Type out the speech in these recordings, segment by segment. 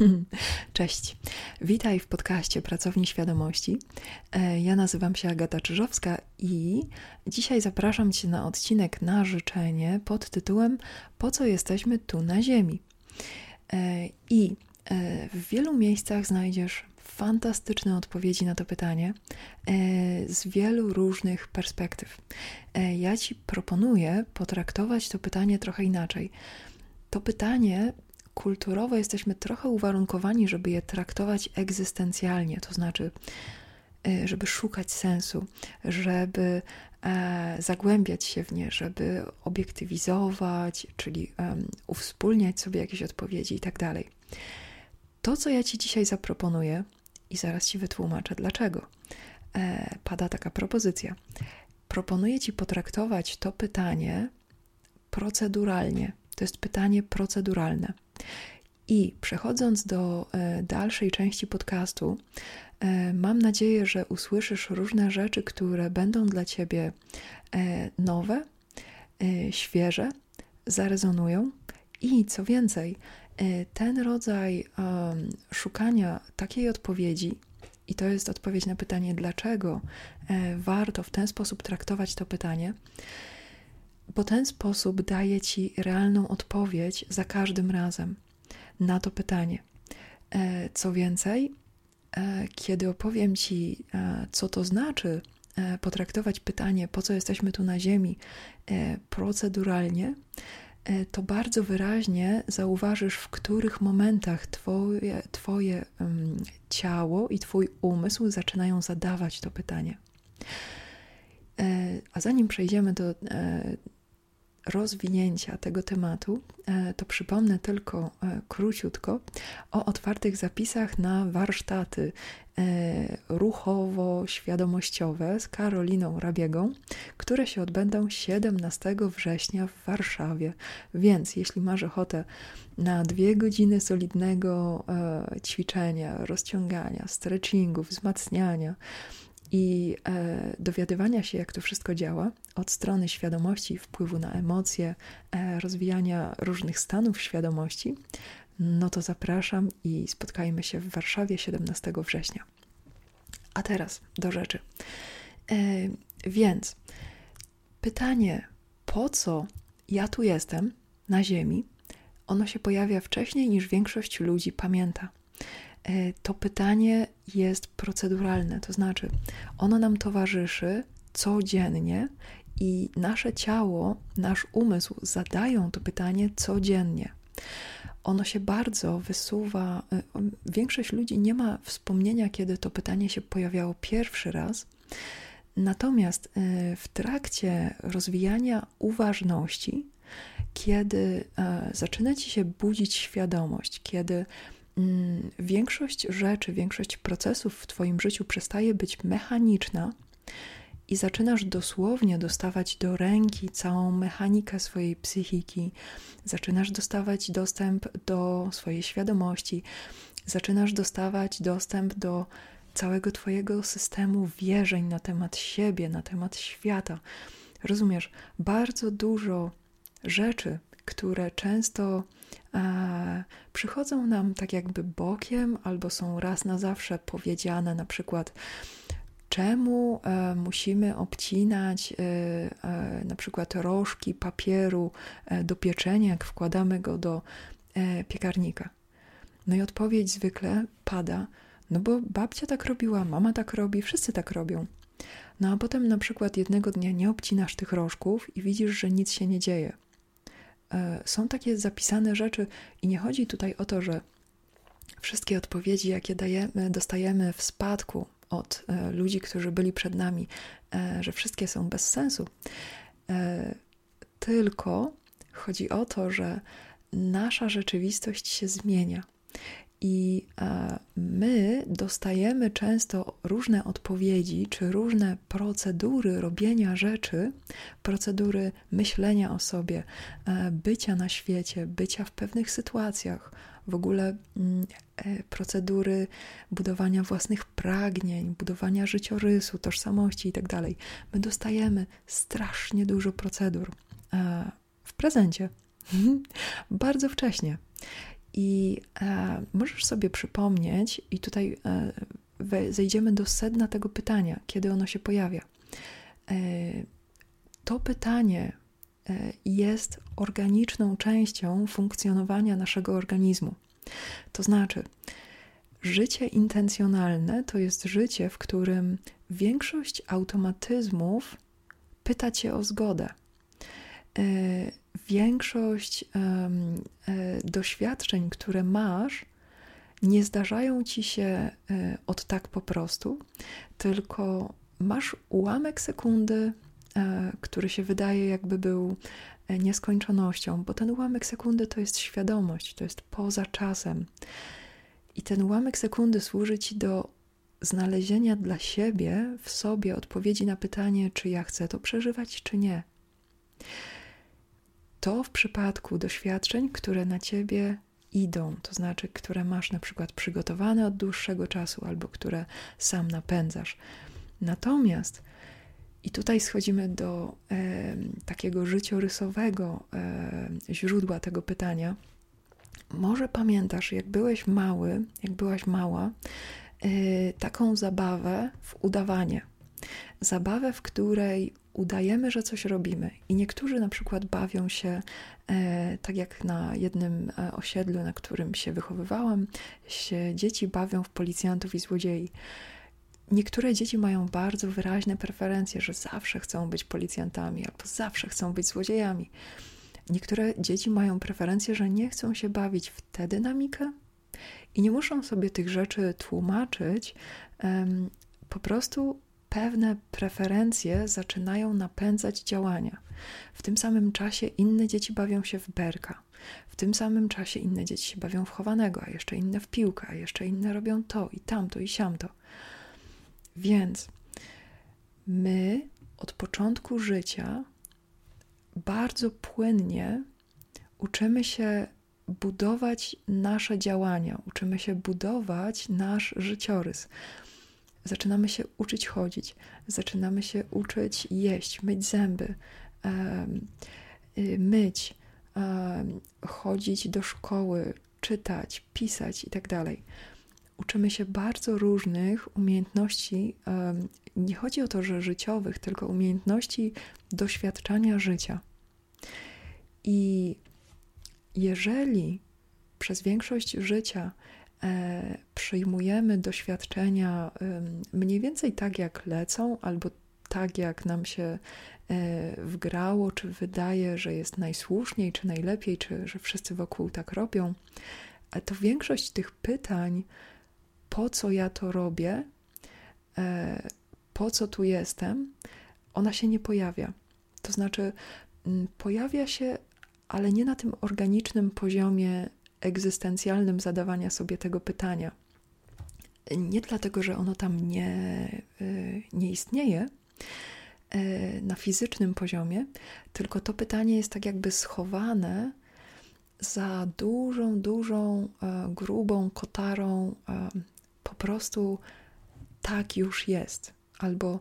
Cześć. Witaj w podcaście Pracowni Świadomości. E, ja nazywam się Agata Czyżowska i dzisiaj zapraszam Cię na odcinek na życzenie pod tytułem Po co jesteśmy tu na Ziemi? E, I e, w wielu miejscach znajdziesz fantastyczne odpowiedzi na to pytanie z wielu różnych perspektyw. Ja Ci proponuję potraktować to pytanie trochę inaczej. To pytanie kulturowo jesteśmy trochę uwarunkowani, żeby je traktować egzystencjalnie, to znaczy, y, żeby szukać sensu, żeby e, zagłębiać się w nie, żeby obiektywizować, czyli uwspólniać sobie jakieś odpowiedzi i tak dalej. To, co ja Ci dzisiaj zaproponuję, i zaraz Ci wytłumaczę dlaczego, e, pada taka propozycja. Proponuję Ci potraktować to pytanie proceduralnie. To jest pytanie proceduralne. I przechodząc do e, dalszej części podcastu, e, mam nadzieję, że usłyszysz różne rzeczy, które będą dla ciebie e, nowe, świeże, zarezonują. I co więcej, ten rodzaj szukania takiej odpowiedzi, i to jest odpowiedź na pytanie, dlaczego warto w ten sposób traktować to pytanie, bo ten sposób daje ci realną odpowiedź za każdym razem na to pytanie. E, co więcej, e, kiedy opowiem ci, e, co to znaczy potraktować pytanie, po co jesteśmy tu na Ziemi, proceduralnie, to bardzo wyraźnie zauważysz, w których momentach twoje, twoje ciało i Twój umysł zaczynają zadawać to pytanie. A zanim przejdziemy do rozwinięcia tego tematu, e, to przypomnę tylko e, króciutko o otwartych zapisach na warsztaty e, ruchowo-świadomościowe z Karoliną Rabiegą, które się odbędą 17 września w Warszawie. Więc jeśli masz ochotę na dwie godziny solidnego ćwiczenia, rozciągania, stretchingu, wzmacniania, i e, dowiadywania się, jak to wszystko działa, od strony świadomości, wpływu na emocje, e, rozwijania różnych stanów świadomości, no to zapraszam i spotkajmy się w Warszawie 17 września. A teraz do rzeczy. E, więc pytanie, po co ja tu jestem na Ziemi, ono się pojawia wcześniej niż większość ludzi pamięta. E, to pytanie jest proceduralne, to znaczy ono nam towarzyszy codziennie i nasze ciało, nasz umysł zadają to pytanie codziennie. Ono się bardzo wysuwa. E, większość ludzi nie ma wspomnienia, kiedy to pytanie się pojawiało pierwszy raz. Natomiast e, w trakcie rozwijania uważności, kiedy zaczyna ci się budzić świadomość, kiedy większość rzeczy, większość procesów w Twoim życiu przestaje być mechaniczna i zaczynasz dosłownie dostawać do ręki całą mechanikę swojej psychiki, zaczynasz dostawać dostęp do swojej świadomości, zaczynasz dostawać dostęp do całego Twojego systemu wierzeń na temat siebie, na temat świata. Rozumiesz, bardzo dużo rzeczy, które często e, przychodzą nam tak jakby bokiem, albo są raz na zawsze powiedziane, na przykład czemu e, musimy obcinać e, e, na przykład rożki papieru e, do pieczenia, jak wkładamy go do e, piekarnika. No i odpowiedź zwykle pada, no bo babcia tak robiła, mama tak robi, wszyscy tak robią. No a potem na przykład jednego dnia nie obcinasz tych rożków i widzisz, że nic się nie dzieje. E, są takie zapisane rzeczy, i nie chodzi tutaj o to, że wszystkie odpowiedzi, jakie dajemy, dostajemy w spadku od e, ludzi, którzy byli przed nami, e, że wszystkie są bez sensu. Tylko chodzi o to, że nasza rzeczywistość się zmienia. I my dostajemy często różne odpowiedzi, czy różne procedury robienia rzeczy, procedury myślenia o sobie, e, bycia na świecie, bycia w pewnych sytuacjach, w ogóle mm, e, procedury budowania własnych pragnień, budowania życiorysu, tożsamości itd. Tak my dostajemy strasznie dużo procedur e, w prezencie, bardzo wcześnie. I e, możesz sobie przypomnieć, i tutaj e, zejdziemy do sedna tego pytania, kiedy ono się pojawia. E, to pytanie e, jest organiczną częścią funkcjonowania naszego organizmu. To znaczy, życie intencjonalne to jest życie, w którym większość automatyzmów pyta cię o zgodę. E, większość e, doświadczeń, które masz, nie zdarzają ci się e, od tak po prostu, tylko masz ułamek sekundy, który się wydaje, jakby był nieskończonością, bo ten ułamek sekundy to jest świadomość, to jest poza czasem. I ten ułamek sekundy służy ci do znalezienia dla siebie w sobie odpowiedzi na pytanie, czy ja chcę to przeżywać, czy nie. To w przypadku doświadczeń, które na ciebie idą, to znaczy, które masz na przykład przygotowane od dłuższego czasu albo które sam napędzasz. Natomiast, i tutaj schodzimy do e, takiego życiorysowego e, źródła tego pytania. Może pamiętasz, jak byłeś mały, jak byłaś mała, Y, taką zabawę w udawanie. Zabawę, w której udajemy, że coś robimy. I niektórzy na przykład bawią się, e, tak jak na jednym e, osiedlu, na którym się wychowywałam, się dzieci bawią w policjantów i złodziei. Niektóre dzieci mają bardzo wyraźne preferencje, że zawsze chcą być policjantami albo zawsze chcą być złodziejami. Niektóre dzieci mają preferencje, że nie chcą się bawić w tę dynamikę, i nie muszą sobie tych rzeczy tłumaczyć, po prostu pewne preferencje zaczynają napędzać działania. W tym samym czasie inne dzieci bawią się w berka. W tym samym czasie inne dzieci się bawią w chowanego, a jeszcze inne w piłkę, a jeszcze inne robią to i tamto i siamto. Więc my od początku życia bardzo płynnie uczymy się budować nasze działania, uczymy się budować nasz życiorys. Zaczynamy się uczyć chodzić, zaczynamy się uczyć jeść, myć zęby, y, myć, chodzić do szkoły, czytać, pisać itd. Tak uczymy się bardzo różnych umiejętności. Nie chodzi o to, że życiowych, tylko umiejętności doświadczania życia. I jeżeli przez większość życia przyjmujemy doświadczenia e, mniej więcej tak, jak lecą, albo tak, jak nam się e, wgrało, czy wydaje, że jest najsłuszniej, czy najlepiej, czy że wszyscy wokół tak robią, e, to większość tych pytań, po co ja to robię, e, po co tu jestem, ona się nie pojawia. To znaczy, pojawia się ale nie na tym organicznym poziomie egzystencjalnym zadawania sobie tego pytania. Nie dlatego, że ono tam nie, y, nie istnieje y, na fizycznym poziomie, tylko to pytanie jest tak jakby schowane za dużą, dużą, e, grubą kotarą, po prostu tak już jest, albo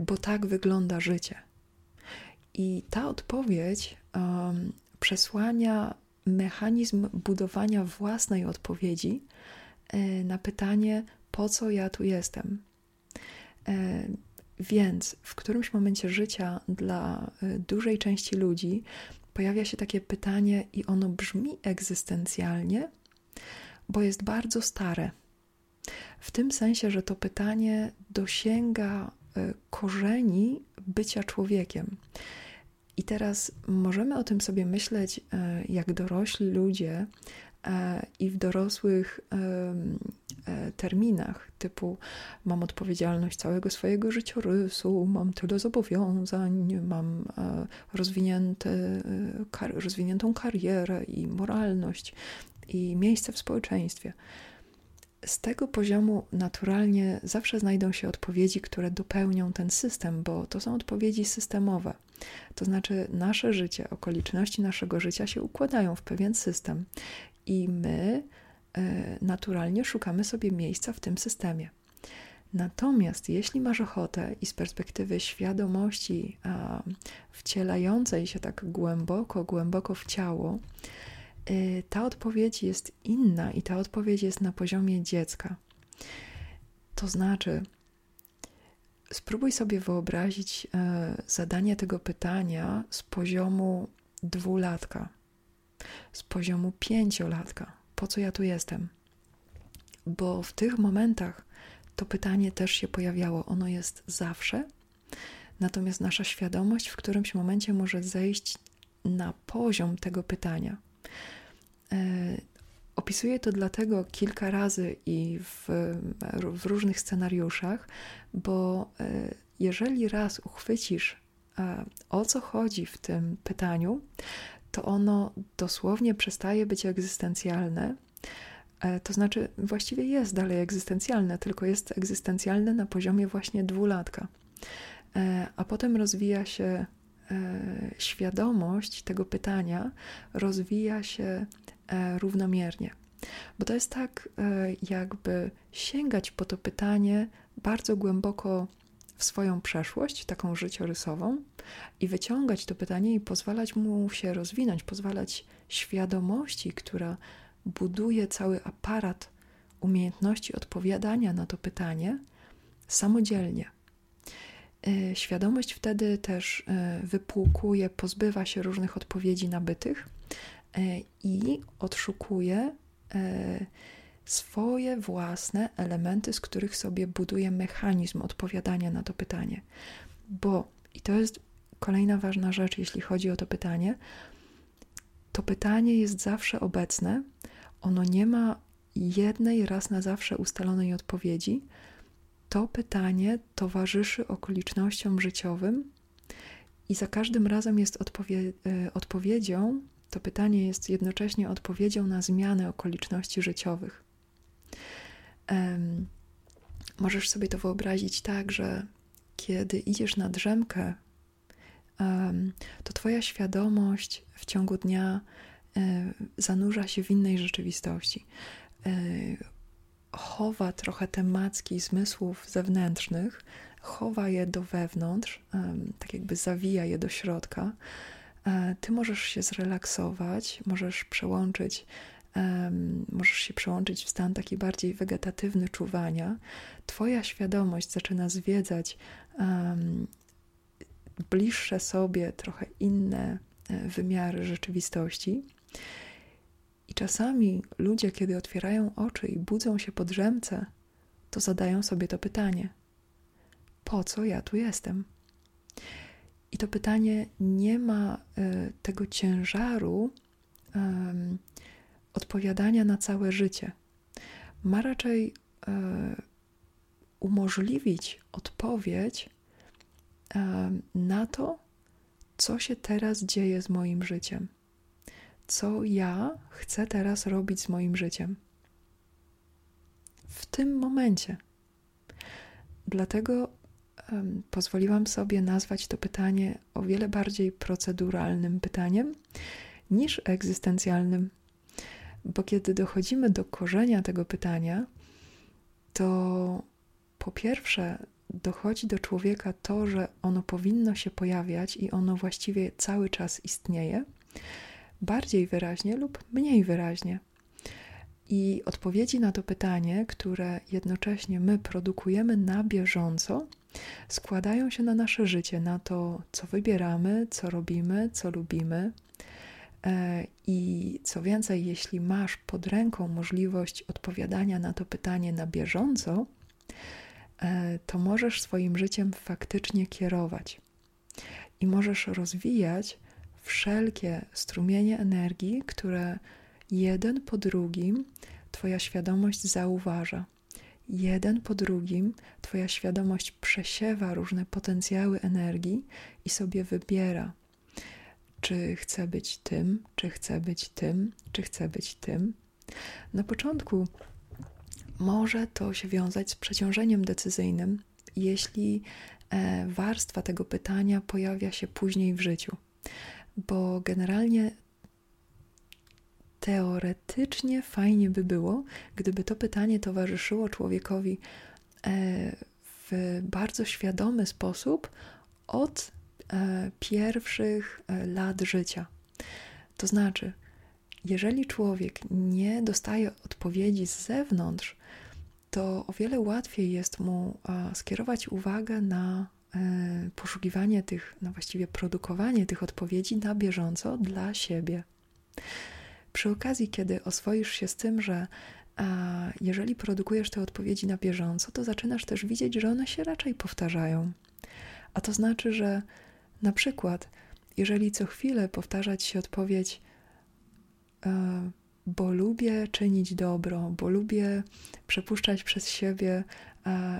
bo tak wygląda życie. I ta odpowiedź przesłania mechanizm budowania własnej odpowiedzi e, na pytanie, po co ja tu jestem. E, więc w którymś momencie życia dla e, dużej części ludzi pojawia się takie pytanie, i ono brzmi egzystencjalnie, bo jest bardzo stare. W tym sensie, że to pytanie dosięga korzeni bycia człowiekiem. I teraz możemy o tym sobie myśleć e, jak dorośli ludzie e, i w dorosłych e, terminach, typu mam odpowiedzialność całego swojego życiorysu, mam tyle zobowiązań, mam rozwiniętą karierę i moralność i miejsce w społeczeństwie z tego poziomu naturalnie zawsze znajdą się odpowiedzi, które dopełnią ten system, bo to są odpowiedzi systemowe. To znaczy, nasze życie, okoliczności naszego życia się układają w pewien system i my e, naturalnie szukamy sobie miejsca w tym systemie. Natomiast jeśli masz ochotę i z perspektywy świadomości a, wcielającej się tak głęboko, głęboko w ciało, y, ta odpowiedź jest inna i ta odpowiedź jest na poziomie dziecka. To znaczy, spróbuj sobie wyobrazić e, zadanie tego pytania z poziomu dwulatka, z poziomu pięciolatka. Po co ja tu jestem? Bo w tych momentach to pytanie też się pojawiało. Ono jest zawsze, natomiast nasza świadomość w którymś momencie może zejść na poziom tego pytania. E, opisuję to dlatego kilka razy i w, w różnych scenariuszach, bo e, jeżeli raz uchwycisz, e, o co chodzi w tym pytaniu, to ono dosłownie przestaje być egzystencjalne. To znaczy, właściwie jest dalej egzystencjalne, tylko jest egzystencjalne na poziomie właśnie dwulatka. A potem rozwija się E, świadomość tego pytania rozwija się e, równomiernie. Bo to jest tak, e, jakby sięgać po to pytanie bardzo głęboko w swoją przeszłość, taką życiorysową, i wyciągać to pytanie i pozwalać mu się rozwinąć, pozwalać świadomości, która buduje cały aparat umiejętności odpowiadania na to pytanie samodzielnie. E, świadomość wtedy też e, wypłukuje, pozbywa się różnych odpowiedzi nabytych e, i odszukuje swoje własne elementy, z których sobie buduje mechanizm odpowiadania na to pytanie. Bo, i to jest kolejna ważna rzecz, jeśli chodzi o to pytanie, to pytanie jest zawsze obecne, ono nie ma jednej raz na zawsze ustalonej odpowiedzi, to pytanie towarzyszy okolicznościom życiowym i za każdym razem jest odpowie e, odpowiedzią, to pytanie jest jednocześnie odpowiedzią na zmianę okoliczności życiowych. Um, możesz sobie to wyobrazić tak, że kiedy idziesz na drzemkę, um, to Twoja świadomość w ciągu dnia e, zanurza się w innej rzeczywistości. Chowa trochę te macki zmysłów zewnętrznych, chowa je do wewnątrz, tak jakby zawija je do środka. E, ty możesz się zrelaksować, możesz przełączyć, możesz się przełączyć w stan taki bardziej wegetatywny czuwania. Twoja świadomość zaczyna zwiedzać bliższe sobie, trochę inne e, wymiary rzeczywistości. I czasami ludzie, kiedy otwierają oczy i budzą się po drzemce, to zadają sobie to pytanie: po co ja tu jestem? I to pytanie nie ma y, tego ciężaru y, odpowiadania na całe życie. Ma raczej y, umożliwić odpowiedź na to, co się teraz dzieje z moim życiem co ja chcę teraz robić z moim życiem. W tym momencie. Dlatego um, pozwoliłam sobie nazwać to pytanie o wiele bardziej proceduralnym pytaniem niż egzystencjalnym. Bo kiedy dochodzimy do korzenia tego pytania, to po pierwsze dochodzi do człowieka to, że ono powinno się pojawiać i ono właściwie cały czas istnieje bardziej wyraźnie lub mniej wyraźnie. I odpowiedzi na to pytanie, które jednocześnie my produkujemy na bieżąco, składają się na nasze życie, na to, co wybieramy, co robimy, co lubimy. E, I co więcej, jeśli masz pod ręką możliwość odpowiadania na to pytanie na bieżąco, e, to możesz swoim życiem faktycznie kierować i możesz rozwijać wszelkie strumienie energii, które jeden po drugim Twoja świadomość zauważa. Jeden po drugim Twoja świadomość przesiewa różne potencjały energii i sobie wybiera, czy chce być tym, czy chce być tym, czy chce być tym. Na początku może to się wiązać z przeciążeniem decyzyjnym, jeśli e, warstwa tego pytania pojawia się później w życiu bo generalnie teoretycznie fajnie by było, gdyby to pytanie towarzyszyło człowiekowi e, w bardzo świadomy sposób od e, pierwszych e, lat życia. To znaczy, jeżeli człowiek nie dostaje odpowiedzi z zewnątrz, to o wiele łatwiej jest mu skierować uwagę na poszukiwanie tych, no właściwie produkowanie tych odpowiedzi na bieżąco dla siebie. Przy okazji, kiedy oswoisz się z tym, że jeżeli produkujesz te odpowiedzi na bieżąco, to zaczynasz też widzieć, że one się raczej powtarzają. A to znaczy, że na przykład, jeżeli co chwilę powtarzać się odpowiedź, e, bo lubię czynić dobro, bo lubię przepuszczać przez siebie e,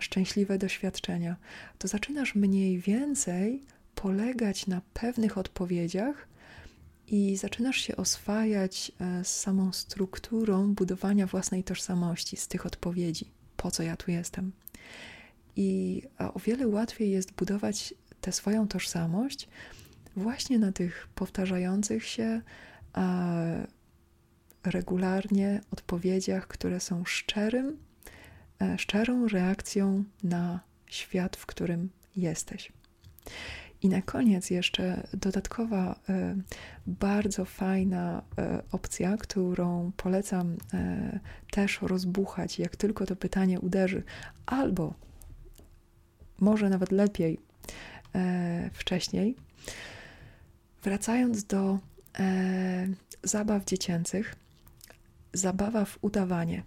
szczęśliwe doświadczenia, to zaczynasz mniej więcej polegać na pewnych odpowiedziach i zaczynasz się oswajać e, z samą strukturą budowania własnej tożsamości, z tych odpowiedzi, po co ja tu jestem. I o wiele łatwiej jest budować tę swoją tożsamość właśnie na tych powtarzających się regularnie odpowiedziach, które są szczerym, e, szczerą reakcją na świat, w którym jesteś. I na koniec jeszcze dodatkowa, e, bardzo fajna e, opcja, którą polecam też rozbuchać, jak tylko to pytanie uderzy, albo może nawet lepiej wcześniej. Wracając do zabaw dziecięcych, zabawa w udawanie.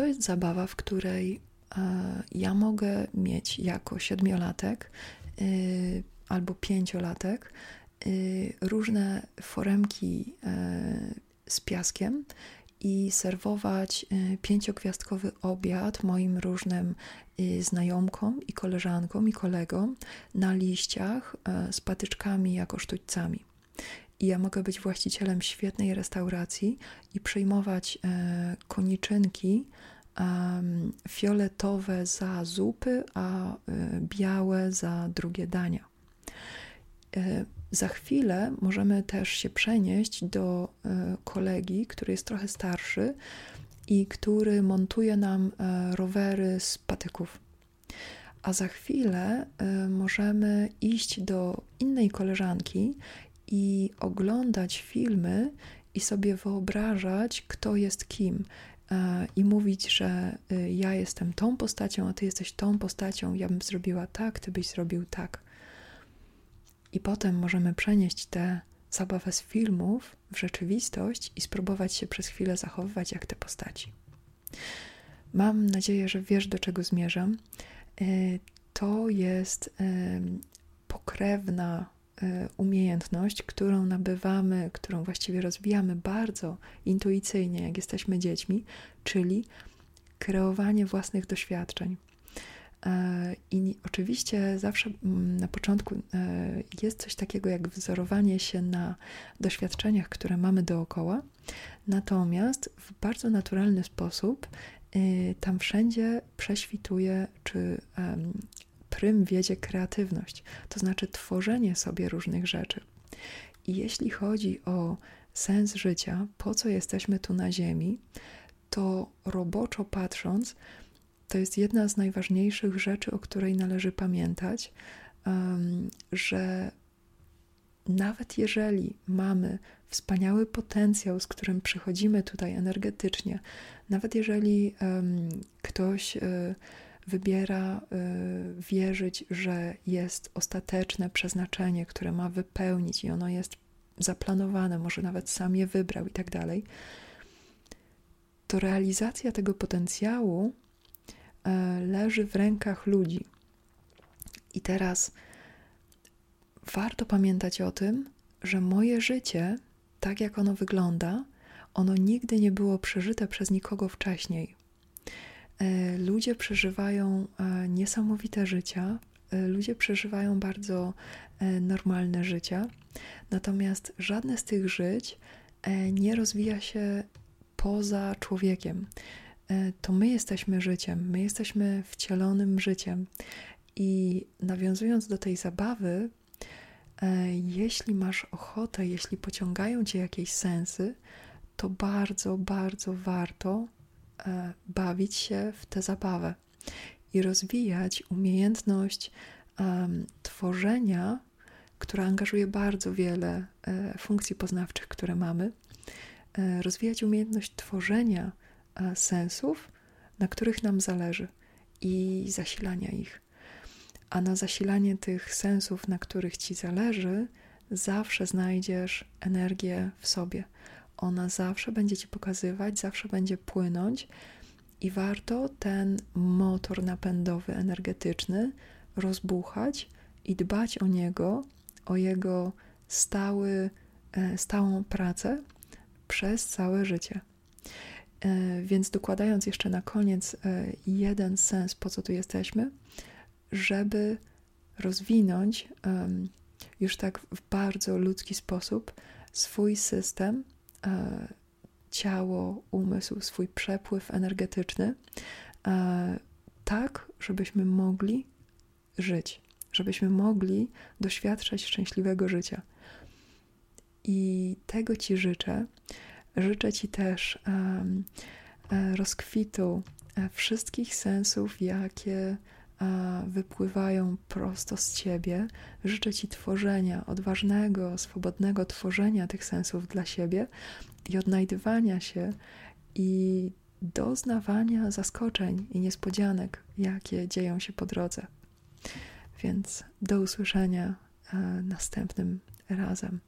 To jest zabawa, w której e, ja mogę mieć jako siedmiolatek y, albo pięciolatek y, różne foremki e, z piaskiem i serwować y, pięciogwiazdkowy obiad moim różnym znajomkom i koleżankom i kolegom na liściach e, z patyczkami jako sztućcami i ja mogę być właścicielem świetnej restauracji i przyjmować e, koniczynki fioletowe za zupy, a e, białe za drugie dania. E, za chwilę możemy też się przenieść do kolegi, który jest trochę starszy i który montuje nam rowery z patyków. A za chwilę możemy iść do innej koleżanki i oglądać filmy i sobie wyobrażać, kto jest kim. E, I mówić, że y, ja jestem tą postacią, a ty jesteś tą postacią, ja bym zrobiła tak, ty byś zrobił tak. I potem możemy przenieść tę zabawę z filmów w rzeczywistość i spróbować się przez chwilę zachowywać jak te postaci. Mam nadzieję, że wiesz, do czego zmierzam. E, to jest pokrewna E, umiejętność, którą nabywamy, którą właściwie rozwijamy bardzo intuicyjnie, jak jesteśmy dziećmi, czyli kreowanie własnych doświadczeń. E, I oczywiście zawsze mm, na początku e, jest coś takiego jak wzorowanie się na doświadczeniach, które mamy dookoła, natomiast w bardzo naturalny sposób tam wszędzie prześwituje, czy prym wiedzie kreatywność, to znaczy tworzenie sobie różnych rzeczy. I jeśli chodzi o sens życia, po co jesteśmy tu na Ziemi, to roboczo patrząc, to jest jedna z najważniejszych rzeczy, o której należy pamiętać, że nawet jeżeli mamy wspaniały potencjał, z którym przychodzimy tutaj energetycznie, nawet jeżeli ktoś e, wybiera y, wierzyć, że jest ostateczne przeznaczenie, które ma wypełnić i ono jest zaplanowane, może nawet sam je wybrał i tak dalej, to realizacja tego potencjału y, leży w rękach ludzi. I teraz warto pamiętać o tym, że moje życie, tak jak ono wygląda, ono nigdy nie było przeżyte przez nikogo wcześniej. E, ludzie przeżywają e, niesamowite życia, e, ludzie przeżywają bardzo normalne życia, natomiast żadne z tych żyć nie rozwija się poza człowiekiem. To my jesteśmy życiem, my jesteśmy wcielonym życiem. I nawiązując do tej zabawy, jeśli masz ochotę, jeśli pociągają cię jakieś sensy, to bardzo, bardzo warto bawić się w tę zabawę i rozwijać umiejętność um, tworzenia, która angażuje bardzo wiele e, funkcji poznawczych, które mamy, rozwijać umiejętność tworzenia sensów, na których nam zależy i zasilania ich. A na zasilanie tych sensów, na których ci zależy, zawsze znajdziesz energię w sobie. Ona zawsze będzie ci pokazywać, zawsze będzie płynąć, i warto ten motor napędowy, energetyczny rozbuchać i dbać o niego, o jego stały, e, stałą pracę przez całe życie. E, więc dokładając jeszcze na koniec e, jeden sens, po co tu jesteśmy, żeby rozwinąć już tak w bardzo ludzki sposób swój system, ciało, umysł, swój przepływ energetyczny, tak, żebyśmy mogli żyć, żebyśmy mogli doświadczać szczęśliwego życia. I tego Ci życzę. Życzę Ci też um, rozkwitu e, wszystkich sensów, jakie wypływają prosto z Ciebie. Życzę Ci tworzenia, odważnego, swobodnego tworzenia tych sensów dla siebie i odnajdywania się i doznawania zaskoczeń i niespodzianek, jakie dzieją się po drodze. Więc do usłyszenia e, następnym razem.